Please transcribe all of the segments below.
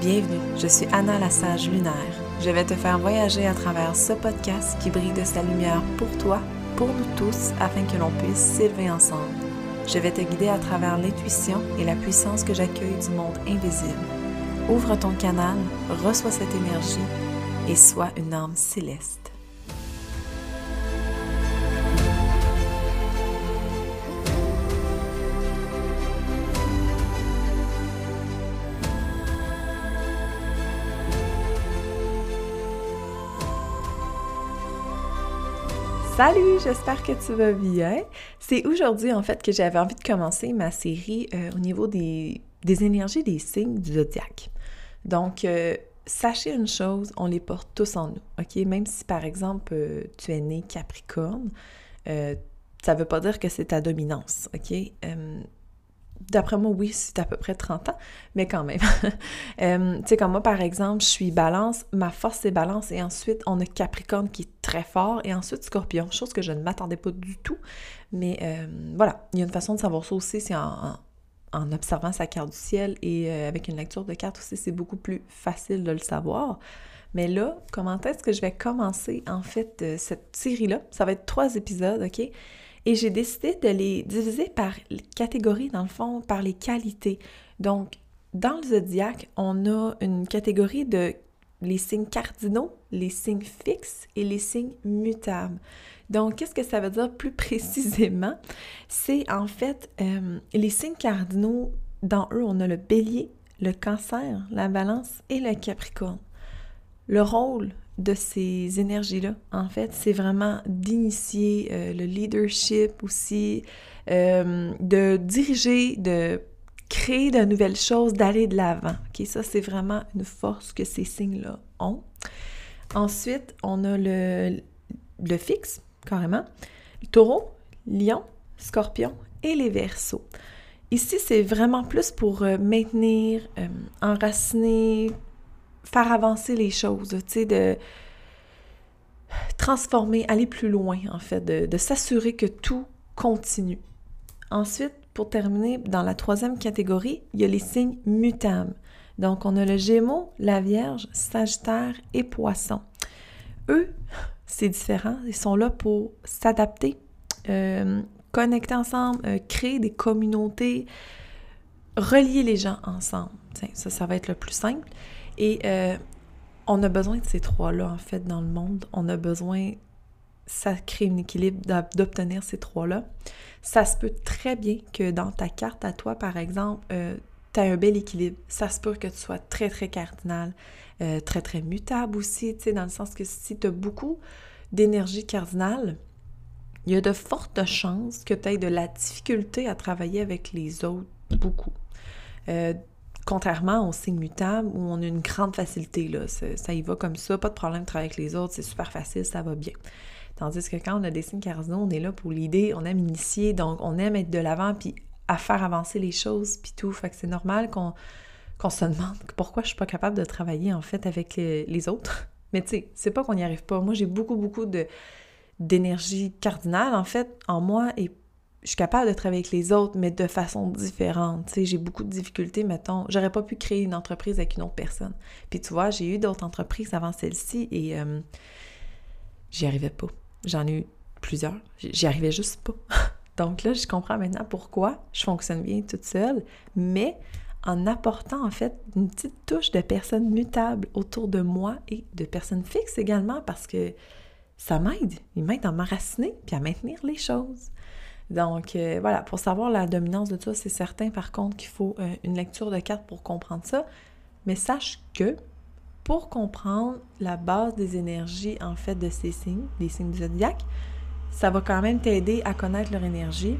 Bienvenue, je suis Anna la sage lunaire. Je vais te faire voyager à travers ce podcast qui brille de sa lumière pour toi, pour nous tous, afin que l'on puisse s'élever ensemble. Je vais te guider à travers l'intuition et la puissance que j'accueille du monde invisible. Ouvre ton canal, reçois cette énergie et sois une âme céleste. Salut, j'espère que tu vas bien. C'est aujourd'hui en fait que j'avais envie de commencer ma série euh, au niveau des, énergies des signes du zodiaque. Donc, euh, sachez une chose, on les porte tous en nous, ok? Même si par exemple euh, tu es né Capricorne, ça ne veut pas dire que c'est ta dominance, ok? D'après moi, oui, c'est à peu près 30 ans, mais quand même. Euh, tu sais, comme moi, par exemple, je suis balance, ma force c'est balance, et ensuite, on a Capricorne qui est très fort, et ensuite Scorpion, chose que je ne m'attendais pas du tout. Mais euh, voilà, il y a une façon de savoir ça aussi, c'est en, observant sa carte du ciel, et euh, avec une lecture de carte aussi, c'est beaucoup plus facile de le savoir. Mais là, comment est-ce que je vais commencer, en fait, cette série-là? Ça va être trois épisodes, OK? Et j'ai décidé de les diviser par catégories, dans le fond, par les qualités. Donc, dans le zodiaque, on a une catégorie de les signes cardinaux, les signes fixes et les signes mutables. Donc, qu'est-ce que ça veut dire plus précisément? C'est en fait euh, les signes cardinaux, dans eux, on a le bélier, le cancer, la balance et le capricorne. Le rôle de ces énergies-là, en fait, c'est vraiment d'initier euh, le leadership aussi, euh, de diriger, de créer de nouvelles choses, d'aller de l'avant. Ok, Ça, c'est vraiment une force que ces signes-là ont. Ensuite, on a le, fixe, carrément, le taureau, lion, scorpion et les versos. Ici, c'est vraiment plus pour euh, maintenir, enraciner, faire avancer les choses, tu sais, de transformer, aller plus loin, en fait, de, s'assurer que tout continue. Ensuite, pour terminer, dans la troisième catégorie, il y a les signes mutables. Donc, on a le Gémeaux, la Vierge, Sagittaire et Poisson. Eux, c'est différent. Ils sont là pour s'adapter, euh, connecter ensemble, euh, créer des communautés, relier les gens ensemble. ça, ça va être le plus simple. Et euh, on a besoin de ces trois-là, en fait, dans le monde. On a besoin, ça crée un équilibre d'obtenir ces trois-là. Ça se peut très bien que dans ta carte à toi, par exemple, euh, tu as un bel équilibre. Ça se peut que tu sois très, très cardinal, euh, très, très mutable aussi, tu sais, dans le sens que si tu as beaucoup d'énergie cardinale, il y a de fortes chances que tu aies de la difficulté à travailler avec les autres beaucoup. Contrairement au signe mutable où on a une grande facilité, là, ça, y va comme ça, pas de problème de travailler avec les autres, c'est super facile, ça va bien. Tandis que quand on a des signes cardinaux, on est là pour l'idée, on aime initier, donc on aime être de l'avant, puis à faire avancer les choses, puis tout. Fait que c'est normal qu'on se demande pourquoi je suis pas capable de travailler en fait avec les, autres. Mais tu sais, c'est pas qu'on n'y arrive pas. Moi, j'ai beaucoup, beaucoup d'énergie cardinale en fait en moi et je suis capable de travailler avec les autres, mais de façon différente. Tu sais, j'ai beaucoup de difficultés, mettons. J'aurais pas pu créer une entreprise avec une autre personne. Puis tu vois, j'ai eu d'autres entreprises avant celle-ci et euh, j'y arrivais pas. J'en ai eu plusieurs. J'y arrivais juste pas. Donc là, je comprends maintenant pourquoi je fonctionne bien toute seule, mais en apportant en fait une petite touche de personnes mutables autour de moi et de personnes fixes également parce que ça m'aide. Il m'aide à m'enraciner puis à maintenir les choses. Donc euh, voilà, pour savoir la dominance de ça, c'est certain par contre qu'il faut euh, une lecture de carte pour comprendre ça. Mais sache que pour comprendre la base des énergies en fait de ces signes, des signes du zodiaque, ça va quand même t'aider à connaître leur énergie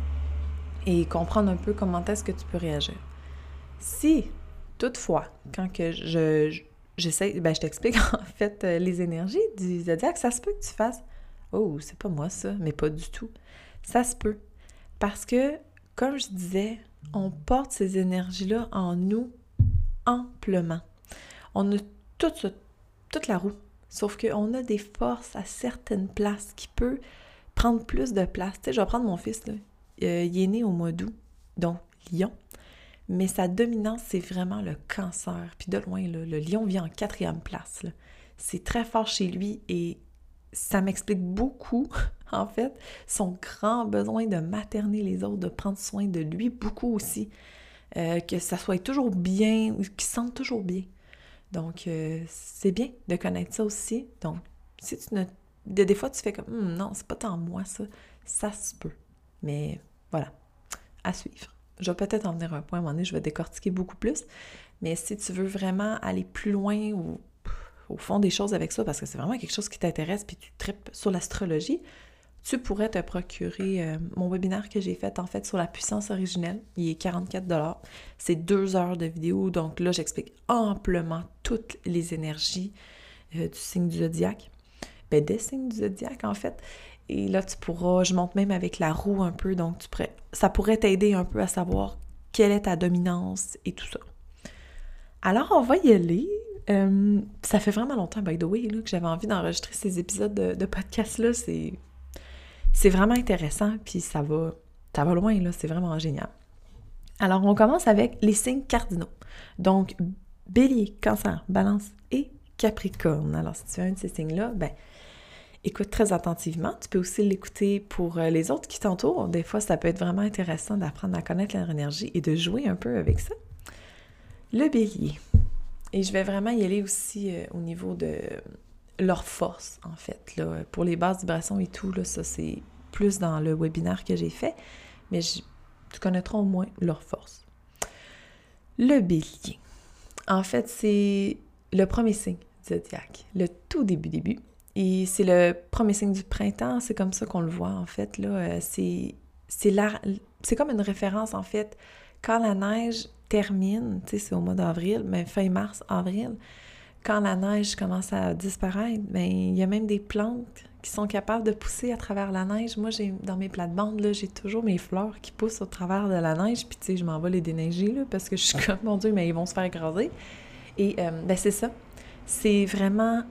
et comprendre un peu comment est-ce que tu peux réagir. Si toutefois, quand que je, j'essaie, ben je t'explique en fait euh, les énergies du zodiaque, ça se peut que tu fasses Oh, c'est pas moi ça, mais pas du tout. Ça se peut. Parce que, comme je disais, on porte ces énergies-là en nous amplement. On a toute, la roue. Sauf qu'on a des forces à certaines places qui peuvent prendre plus de place. Tu sais, je vais prendre mon fils. Euh, il est né au mois d'août, donc Lion. mais sa dominance, c'est vraiment le cancer. Puis de loin, le lion vient en quatrième place. C'est très fort chez lui et ça m'explique beaucoup, en fait, son grand besoin de materner les autres, de prendre soin de lui, beaucoup aussi. Euh, que ça soit toujours bien, qu'il sente toujours bien. Donc, euh, c'est bien de connaître ça aussi. Donc, si tu ne... Des fois, tu fais comme, hum, non, c'est pas tant moi, ça. Ça se peut. Mais voilà, à suivre. Je vais peut-être en venir à un point à un moment donné, je vais décortiquer beaucoup plus. Mais si tu veux vraiment aller plus loin ou au fond des choses avec ça, parce que c'est vraiment quelque chose qui t'intéresse, puis tu tripes sur l'astrologie, tu pourrais te procurer euh, mon webinaire que j'ai fait en fait sur la puissance originelle. Il est 44 C'est deux heures de vidéo, donc là j'explique amplement toutes les énergies euh, du signe du zodiaque. Ben, des signes du zodiaque en fait. Et là tu pourras, je monte même avec la roue un peu, donc tu pourrais, ça pourrait t'aider un peu à savoir quelle est ta dominance et tout ça. Alors on va y aller. Euh, ça fait vraiment longtemps, by the way, que j'avais envie d'enregistrer ces épisodes de, de podcast-là. C'est vraiment intéressant, puis ça va, ça va loin, là, c'est vraiment génial. Alors, on commence avec les signes cardinaux. Donc, bélier, cancer, balance et capricorne. Alors, si tu as un de ces signes-là, ben, écoute très attentivement. Tu peux aussi l'écouter pour euh, les autres qui t'entourent. Des fois, ça peut être vraiment intéressant d'apprendre à connaître leur énergie et de jouer un peu avec ça. Le bélier. Et je vais vraiment y aller aussi euh, au niveau de leur force, en fait. Là. Pour les bases vibrations et tout, là, ça, c'est plus dans le webinaire que j'ai fait, mais tu connaîtras au moins leur force. Le bélier. En fait, c'est le premier signe du zodiaque, le tout début début. Et c'est le premier signe du printemps, c'est comme ça qu'on le voit, en fait. Là, euh, c'est, c'est, c'est comme une référence, en fait. Quand la neige termine, tu sais, c'est au mois d'avril, mais fin mars, avril, quand la neige commence à disparaître, ben, il y a même des plantes qui sont capables de pousser à travers la neige. Moi, j'ai dans mes plates-bandes, là, j'ai toujours mes fleurs qui poussent au travers de la neige, puis tu sais, je m'en vais les déneiger, là, parce que je suis comme, mon Dieu, mais ils vont se faire écraser. Et euh, ben, c'est ça. C'est vraiment...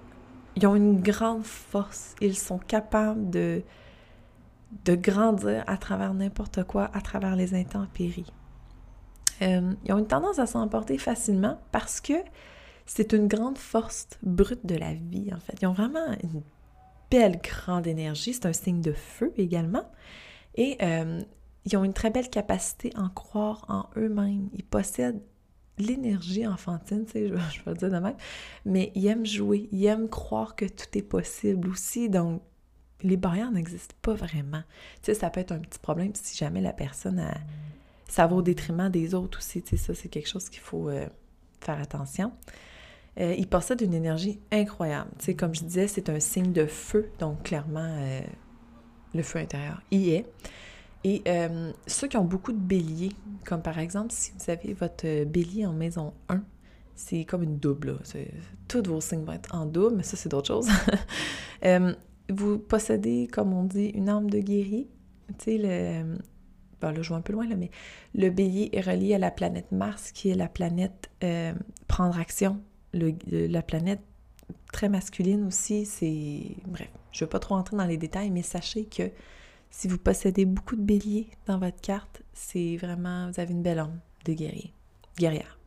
Ils ont une grande force. Ils sont capables de, de grandir à travers n'importe quoi, à travers les intempéries. Euh, ils ont une tendance à s'emporter facilement parce que c'est une grande force brute de la vie, en fait. Ils ont vraiment une belle grande énergie. C'est un signe de feu également. Et euh, ils ont une très belle capacité à en croire en eux-mêmes. Ils possèdent l'énergie enfantine, tu sais, je, je vais le dire de même, mais ils aiment jouer, ils aiment croire que tout est possible aussi, donc les barrières n'existent pas vraiment. Tu sais, ça peut être un petit problème si jamais la personne, a, ça va au détriment des autres aussi, tu sais, ça c'est quelque chose qu'il faut euh, faire attention. Euh, il possède une énergie incroyable. Tu sais, comme je disais, c'est un signe de feu, donc clairement, euh, le feu intérieur y est. Et euh, ceux qui ont beaucoup de béliers, comme par exemple, si vous avez votre bélier en maison 1, c'est comme une double. Tous vos signes vont être en double, mais ça, c'est d'autres choses. vous possédez, comme on dit, une âme de guéri. Tu sais, le... Bon, là, je vois un peu loin, mais le bélier est relié à la planète Mars, qui est la planète prendre action, la planète très masculine aussi, c'est... Bref, je ne vais pas trop entrer dans les détails, mais sachez que si vous possédez beaucoup de béliers dans votre carte, c'est vraiment... Vous avez une belle âme de guerrier, guerrière.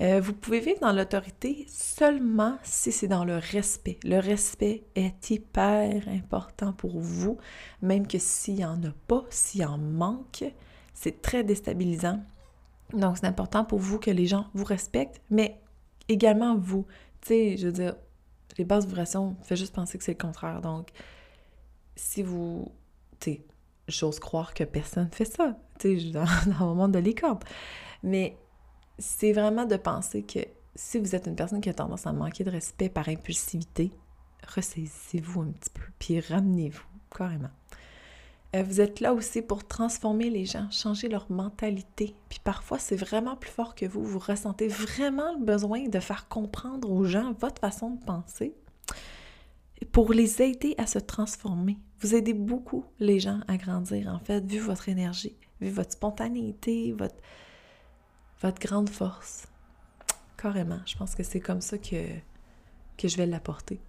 Euh, vous pouvez vivre dans l'autorité seulement si c'est dans le respect. Le respect est hyper important pour vous, même que s'il n'y en a pas, s'il en manque, c'est très déstabilisant. Donc, c'est important pour vous que les gens vous respectent, mais également vous. Tu sais, je veux dire, les bases vibrations, fait juste penser que c'est le contraire. Donc, si vous. Tu sais, j'ose croire que personne fait ça, tu sais, dans, dans le monde de licorne. Mais c'est vraiment de penser que si vous êtes une personne qui a tendance à manquer de respect par impulsivité, ressaisissez-vous un petit peu, puis ramenez-vous carrément. Euh, vous êtes là aussi pour transformer les gens, changer leur mentalité. Puis parfois, c'est vraiment plus fort que vous. Vous ressentez vraiment le besoin de faire comprendre aux gens votre façon de penser pour les aider à se transformer. Vous aidez beaucoup les gens à grandir, en fait, vu votre énergie, vu votre spontanéité, votre, votre grande force. Carrément, je pense que c'est comme ça que, que je vais l'apporter.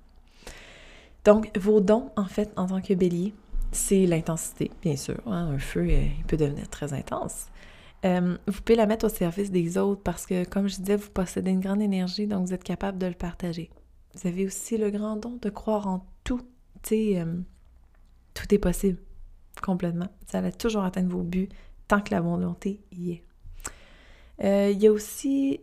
Donc, vos dons, en fait, en tant que bélier, c'est l'intensité, bien sûr. Hein. Un feu, euh, il peut devenir très intense. Euh, vous pouvez la mettre au service des autres parce que, comme je disais, vous possédez une grande énergie, donc vous êtes capable de le partager. Vous avez aussi le grand don de croire en tout. Tu euh, tout est possible, complètement. Vous allez toujours atteindre vos buts tant que la volonté y est. Euh, il y a aussi,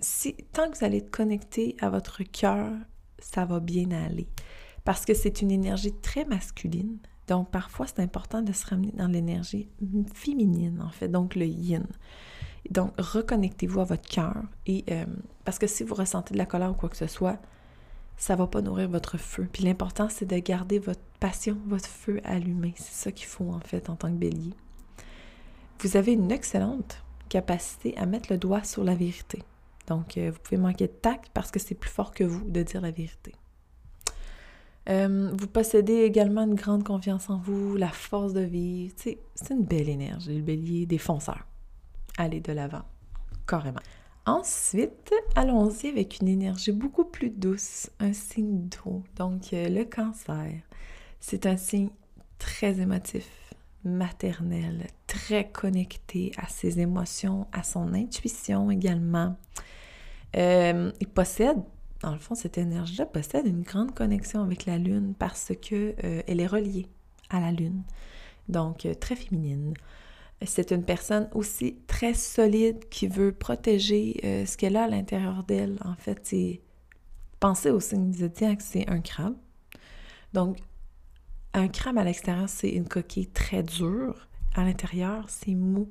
si, tant que vous allez être connecté à votre cœur, ça va bien aller. Parce que c'est une énergie très masculine. Donc, parfois, c'est important de se ramener dans l'énergie féminine, en fait, donc le yin. Donc, reconnectez-vous à votre cœur. Et euh, parce que si vous ressentez de la colère ou quoi que ce soit, ça va pas nourrir votre feu. Puis l'important, c'est de garder votre passion, votre feu allumé. C'est ça qu'il faut, en fait, en tant que bélier. Vous avez une excellente capacité à mettre le doigt sur la vérité. Donc, euh, vous pouvez manquer de tact parce que c'est plus fort que vous de dire la vérité. Euh, vous possédez également une grande confiance en vous, la force de vivre. C'est une belle énergie, le bélier des fonceurs. Allez de l'avant, carrément. Ensuite, allons-y avec une énergie beaucoup plus douce, un signe d'eau. Donc, euh, le cancer, c'est un signe très émotif, maternel, très connecté à ses émotions, à son intuition également. Euh, il possède dans le fond, cette énergie-là possède une grande connexion avec la Lune parce que euh, elle est reliée à la Lune, donc euh, très féminine. C'est une personne aussi très solide qui veut protéger ce qu'elle a à l'intérieur d'elle. En fait, c'est penser au signe zodiaque, c'est un crabe. Donc, un crabe à l'extérieur, c'est une coquille très dure. À l'intérieur, c'est mou.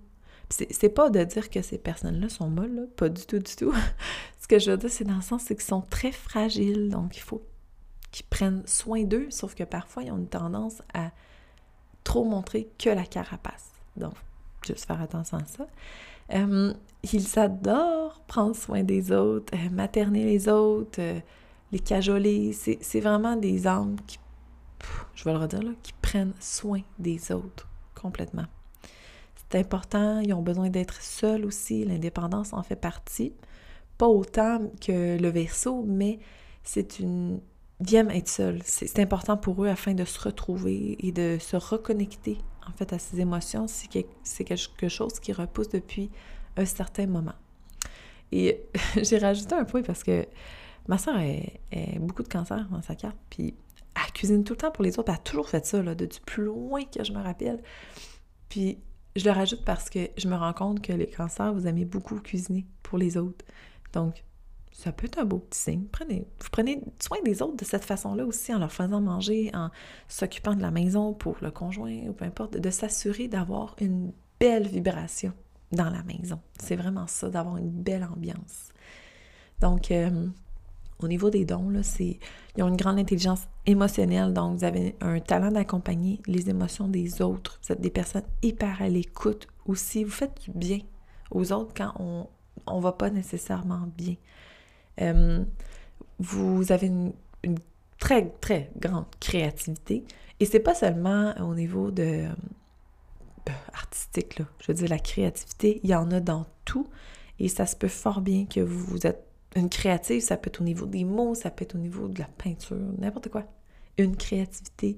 C'est pas de dire que ces personnes-là sont molles, pas du tout, du tout. Ce que je veux dire, c'est dans le sens, qu'ils sont très fragiles, donc il faut qu'ils prennent soin d'eux, sauf que parfois, ils ont une tendance à trop montrer que la carapace. Donc, juste faire attention à ça. Euh, ils adorent prendre soin des autres, euh, materner les autres, euh, les cajoler. C'est vraiment des âmes qui, je vais le redire là, qui prennent soin des autres complètement. C'est important, ils ont besoin d'être seuls aussi, l'indépendance en fait partie. Pas autant que le verso, mais c'est une... Ils aiment être seuls. C'est important pour eux afin de se retrouver et de se reconnecter en fait à ces émotions. C'est quelque chose qui repousse depuis un certain moment. Et j'ai rajouté un point parce que ma soeur a, beaucoup de cancer dans sa carte, puis elle cuisine tout le temps pour les autres. Elle a toujours fait ça, là, de plus loin que je me rappelle. Puis je le rajoute parce que je me rends compte que les cancers, vous aimez beaucoup cuisiner pour les autres. Donc, ça peut être un beau petit signe. Prenez, vous prenez soin des autres de cette façon-là aussi, en leur faisant manger, en s'occupant de la maison pour le conjoint, ou peu importe, de s'assurer d'avoir une belle vibration dans la maison. C'est vraiment ça, d'avoir une belle ambiance. Donc, euh, au niveau des dons, là, c'est, ils ont une grande intelligence émotionnelle, donc vous avez un talent d'accompagner les émotions des autres. Vous êtes des personnes hyper à l'écoute aussi. Vous faites du bien aux autres quand on ne va pas nécessairement bien. Euh, vous avez une, très, très grande créativité. Et c'est pas seulement au niveau de euh, artistique. Je veux dire, la créativité, il y en a dans tout. Et ça se peut fort bien que vous, vous êtes une créative, ça peut être au niveau des mots, ça peut être au niveau de la peinture, n'importe quoi. Une créativité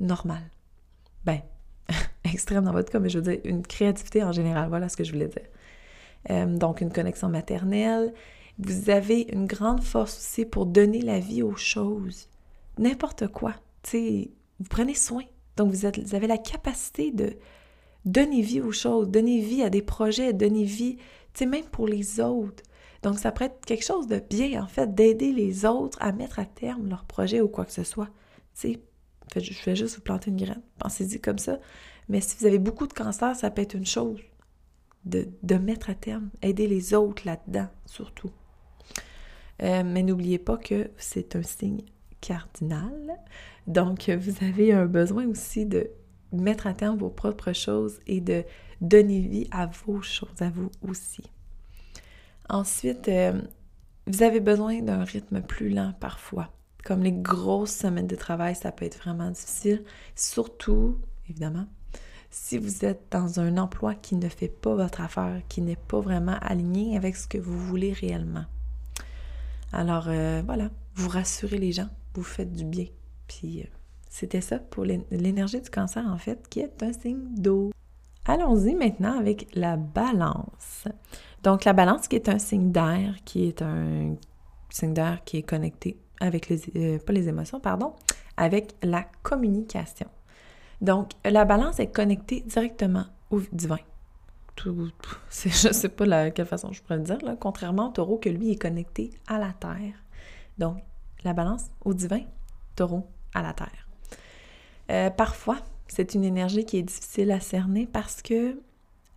normale. Ben, extrême dans votre cas, mais je veux dire une créativité en général, voilà ce que je voulais dire. Euh, donc, une connexion maternelle. Vous avez une grande force aussi pour donner la vie aux choses. N'importe quoi. Tu vous prenez soin. Donc, vous, avez la capacité de donner vie aux choses, donner vie à des projets, donner vie, tu même pour les autres. Donc, ça pourrait être quelque chose de bien, en fait, d'aider les autres à mettre à terme leur projet ou quoi que ce soit. Tu sais, je vais juste vous planter une graine. Pensez-y comme ça. Mais si vous avez beaucoup de cancer, ça peut être une chose de, mettre à terme, aider les autres là-dedans, surtout. Euh, mais n'oubliez pas que c'est un signe cardinal. Donc, vous avez un besoin aussi de mettre à terme vos propres choses et de donner vie à vos choses, à vous aussi. Ensuite, euh, vous avez besoin d'un rythme plus lent parfois. Comme les grosses semaines de travail, ça peut être vraiment difficile. Surtout, évidemment, si vous êtes dans un emploi qui ne fait pas votre affaire, qui n'est pas vraiment aligné avec ce que vous voulez réellement. Alors euh, voilà, vous rassurez les gens, vous faites du bien. Puis euh, c'était ça pour l'énergie du cancer en fait, qui est un signe d'eau. Allons-y maintenant avec la balance. Donc, la balance qui est un signe d'air, qui est un signe d'air qui est connecté avec les, euh, émotions, pardon, avec la communication. Donc, la balance est connectée directement au divin. Tout, je sais pas de quelle façon je pourrais le dire, là, contrairement au taureau que lui est connecté à la terre. Donc, la balance au divin, taureau à la terre. Euh, parfois, c'est une énergie qui est difficile à cerner parce que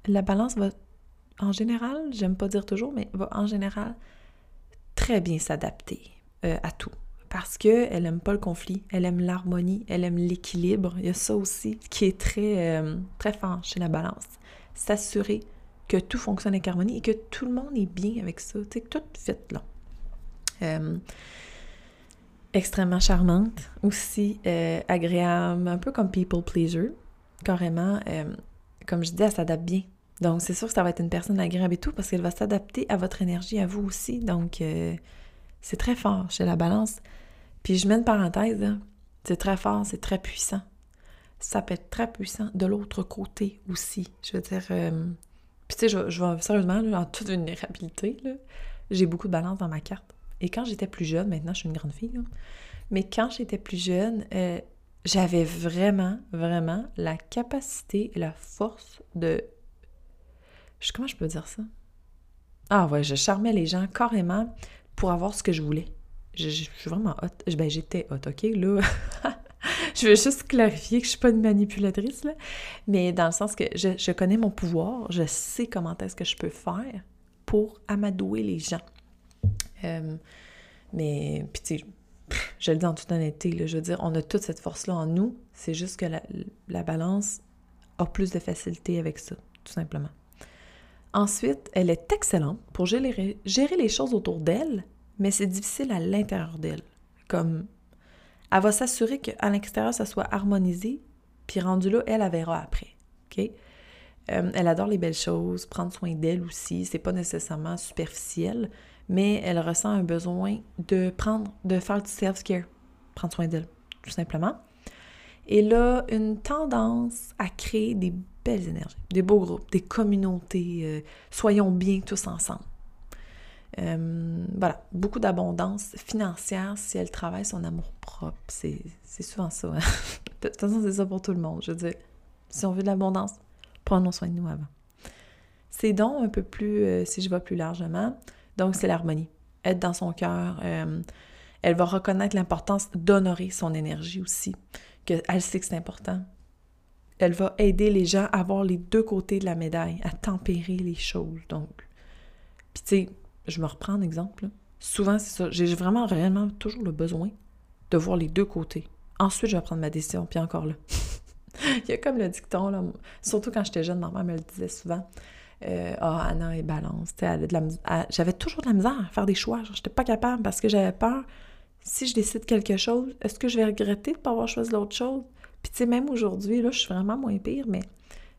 la balance va, en général, j'aime pas dire toujours, mais va en général très bien s'adapter euh, à tout. Parce qu'elle n'aime pas le conflit, elle aime l'harmonie, elle aime l'équilibre. Il y a ça aussi qui est très, euh, très fort chez la balance. S'assurer que tout fonctionne avec harmonie et que tout le monde est bien avec ça, tu sais, tout fit là. Euh, extrêmement charmante, aussi euh, agréable, un peu comme people pleaser, carrément. Euh, comme je dis, elle s'adapte bien. Donc, c'est sûr que ça va être une personne agréable et tout parce qu'elle va s'adapter à votre énergie, à vous aussi. Donc, euh, c'est très fort chez la balance. Puis, je mets une parenthèse, c'est très fort, c'est très puissant. Ça peut être très puissant de l'autre côté aussi. Je veux dire, puis tu sais, je, je, vais sérieusement, en toute vulnérabilité, j'ai beaucoup de balance dans ma carte. Et quand j'étais plus jeune, maintenant je suis une grande fille, mais quand j'étais plus jeune, euh, j'avais vraiment, vraiment la capacité et la force de... Comment je peux dire ça? Ah ouais, je charmais les gens carrément pour avoir ce que je voulais. Je, suis vraiment hot. Ben, j'étais hot, OK? Là, je veux juste clarifier que je suis pas une manipulatrice, là. Mais dans le sens que je, je connais mon pouvoir, je sais comment est-ce que je peux faire pour amadouer les gens. Euh, mais, puis tu sais, je le dis en toute honnêteté, je veux dire, on a toute cette force-là en nous, c'est juste que la, balance a plus de facilité avec ça, tout simplement. Ensuite, elle est excellente pour gérer, gérer les choses autour d'elle, mais c'est difficile à l'intérieur d'elle. Comme, elle va s'assurer qu'à l'extérieur, ça soit harmonisé, puis rendu là, elle, la verra après. OK? Euh, elle adore les belles choses, prendre soin d'elle aussi, c'est pas nécessairement superficiel, mais elle ressent un besoin de prendre, de faire du self-care, prendre soin d'elle, tout simplement. Et là, une tendance à créer des belles énergies, des beaux groupes, des communautés, euh, soyons bien tous ensemble. Euh, voilà, beaucoup d'abondance financière si elle travaille son amour propre. C'est souvent ça. Hein. de toute façon, c'est ça pour tout le monde. Je veux dire, si on veut de l'abondance, prenons soin de nous avant. C'est donc un peu plus, euh, si je vais plus largement, donc, c'est l'harmonie. Être dans son cœur. Euh, elle va reconnaître l'importance d'honorer son énergie aussi, qu'elle sait que c'est important. Elle va aider les gens à voir les deux côtés de la médaille, à tempérer les choses. Donc, puis tu sais, je me reprends un exemple. Souvent, c'est ça. J'ai vraiment, réellement, toujours le besoin de voir les deux côtés. Ensuite, je vais prendre ma décision. Puis encore là. Il y a comme le dicton, là, surtout quand j'étais jeune, ma mère me le disait souvent. Euh, ah, Anna est balance. J'avais toujours de la misère à faire des choix. Je n'étais pas capable parce que j'avais peur. Si je décide quelque chose, est-ce que je vais regretter de ne pas avoir choisi l'autre chose? Puis, tu sais, même aujourd'hui, là, je suis vraiment moins pire, mais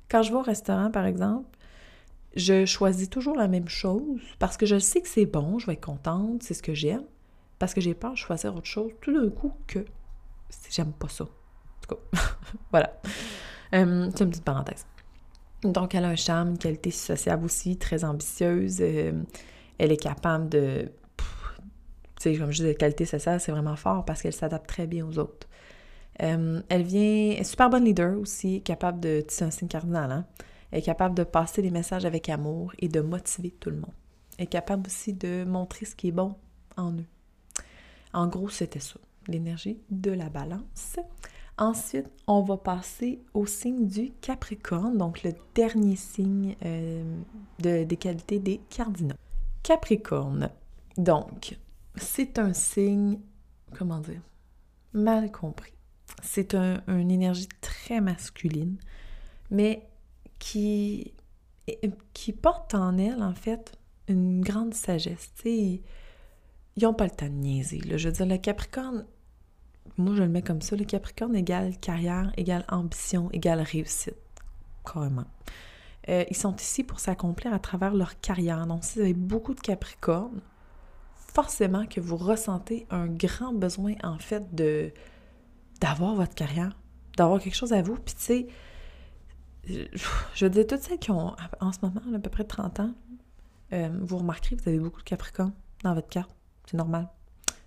quand je vais au restaurant, par exemple, je choisis toujours la même chose parce que je sais que c'est bon, je vais être contente, c'est ce que j'aime, parce que j'ai peur de choisir autre chose tout d'un coup que j'aime pas ça. Voilà. Euh, c'est une petite parenthèse. Donc, elle a un charme, une qualité sociable aussi, très ambitieuse. Euh, elle est capable de. Tu sais, comme je dis, qualité sociale, c'est vraiment fort parce qu'elle s'adapte très bien aux autres. Euh, elle vient. Super bonne leader aussi, capable de tisser un signe cardinal. Hein? Elle est capable de passer des messages avec amour et de motiver tout le monde. Elle est capable aussi de montrer ce qui est bon en eux. En gros, c'était ça, l'énergie de la balance. Ensuite, on va passer au signe du Capricorne, donc le dernier signe euh, de, des qualités des cardinaux. Capricorne, donc, c'est un signe, comment dire, mal compris. C'est une énergie très masculine, mais qui, qui porte en elle, en fait, une grande sagesse. ils n'ont pas le temps de niaiser. Je veux dire, le Capricorne, moi je le mets comme ça, le Capricorne égale carrière, égale ambition, égale réussite. Carrément. Euh, ils sont ici pour s'accomplir à travers leur carrière. Donc, si vous avez beaucoup de Capricorne, forcément que vous ressentez un grand besoin, en fait, de d'avoir votre carrière, d'avoir quelque chose à vous. Puis, tu sais, je veux dire, toutes celles qui ont en ce moment à peu près 30 ans, euh, vous remarquerez, vous avez beaucoup de Capricorne dans votre carte. C'est normal.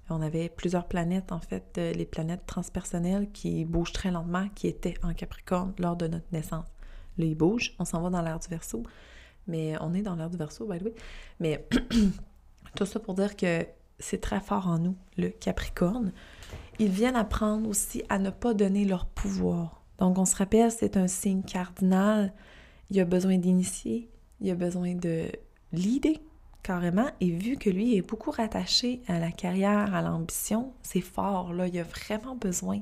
On avait plusieurs planètes, en fait, euh, les planètes transpersonnelles qui bougent très lentement, qui étaient en Capricorne lors de notre naissance. Là, ils bougent, on s'en va dans l'air du verso, mais on est dans l'air du verso, by the way. Mais tout ça pour dire que c'est très fort en nous, le Capricorne. Ils viennent apprendre aussi à ne pas donner leur pouvoir. Donc, on se rappelle, c'est un signe cardinal. Il a besoin d'initier, il a besoin de l'idée, carrément. Et vu que lui est beaucoup rattaché à la carrière, à l'ambition, c'est fort, là. Il a vraiment besoin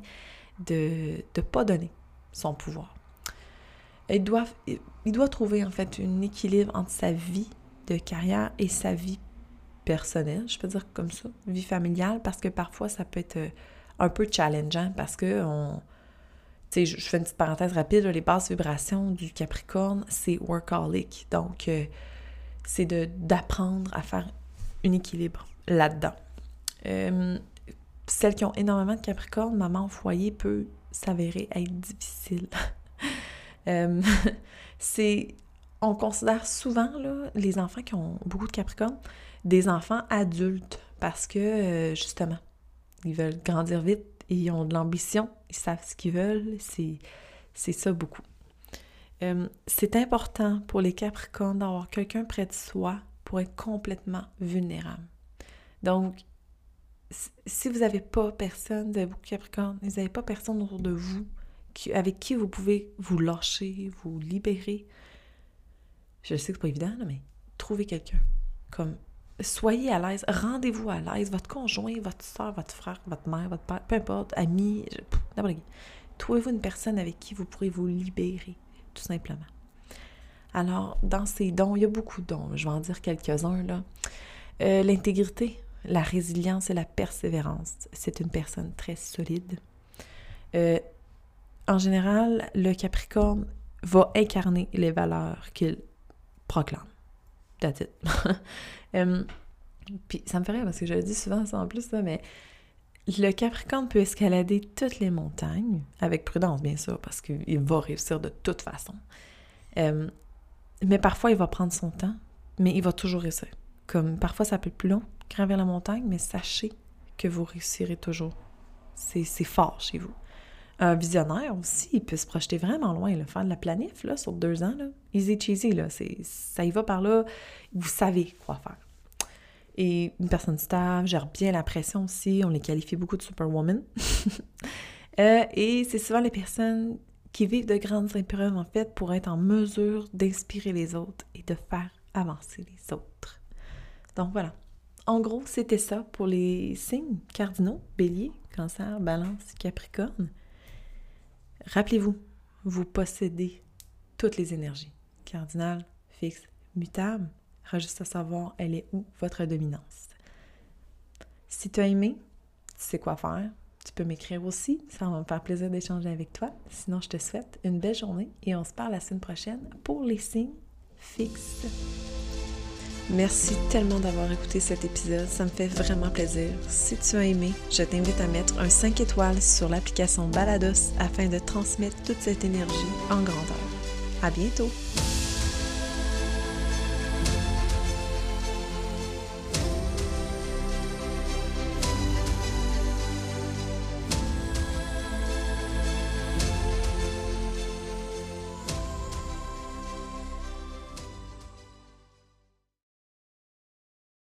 de ne pas donner son pouvoir. Il doit, il doit trouver, en fait, un équilibre entre sa vie de carrière et sa vie personnelle, je peux dire comme ça, vie familiale, parce que parfois, ça peut être euh, un peu challengeant parce que on... Tu je fais une petite parenthèse rapide, les basses vibrations du Capricorne, c'est workaholic. Donc, euh, c'est d'apprendre à faire un équilibre là-dedans. Euh, celles qui ont énormément de Capricorne, maman au foyer peut s'avérer être difficile. Euh, c'est, on considère souvent là, les enfants qui ont beaucoup de Capricorne des enfants adultes parce que euh, justement, ils veulent grandir vite, ils ont de l'ambition, ils savent ce qu'ils veulent, c'est, c'est ça beaucoup. Euh, c'est important pour les Capricornes d'avoir quelqu'un près de soi pour être complètement vulnérable. Donc, si vous n'avez pas personne, vous de Capricornes, vous n'avez pas personne autour de vous avec qui vous pouvez vous lâcher, vous libérer, je sais que c'est pas évident, mais trouvez quelqu'un. Comme, soyez à l'aise, rendez-vous à l'aise, votre conjoint, votre soeur, votre frère, votre mère, votre père, peu importe, ami, n'importe. Trouvez-vous une personne avec qui vous pourrez vous libérer tout simplement. Alors, dans ces dons, il y a beaucoup de dons, je vais en dire quelques-uns là. Euh, l'intégrité, la résilience et la persévérance. C'est une personne très solide. Euh, en général, le Capricorne va incarner les valeurs qu'il proclame. Euh, puis ça me fait rire parce que je le dis souvent ça en plus, mais le Capricorne peut escalader toutes les montagnes, avec prudence bien sûr, parce qu'il va réussir de toute façon. Euh, mais parfois, il va prendre son temps, mais il va toujours réussir. Comme parfois, ça peut être plus long, gravir la montagne, mais sachez que vous réussirez toujours. C'est fort chez vous. Un visionnaire aussi, il peut se projeter vraiment loin, là, faire de la planif là, sur deux ans. Là. Easy cheesy, là, ça y va par là, vous savez quoi faire. Et une personne stable, gère bien la pression aussi. On les qualifie beaucoup de superwoman. euh, et c'est souvent les personnes qui vivent de grandes épreuves, en fait, pour être en mesure d'inspirer les autres et de faire avancer les autres. Donc voilà. En gros, c'était ça pour les signes cardinaux, bélier, cancer, balance, capricorne. Rappelez-vous, vous possédez toutes les énergies, cardinal, fixe, juste à savoir, elle est où votre dominance. Si tu as aimé, tu sais quoi faire. Tu peux m'écrire aussi, ça va me faire plaisir d'échanger avec toi. Sinon, je te souhaite une belle journée et on se parle la semaine prochaine pour les signes fixes. Merci tellement d'avoir écouté cet épisode, ça me fait vraiment plaisir. Si tu as aimé, je t'invite à mettre un 5 étoiles sur l'application Balados afin de transmettre toute cette énergie en grandeur. À bientôt!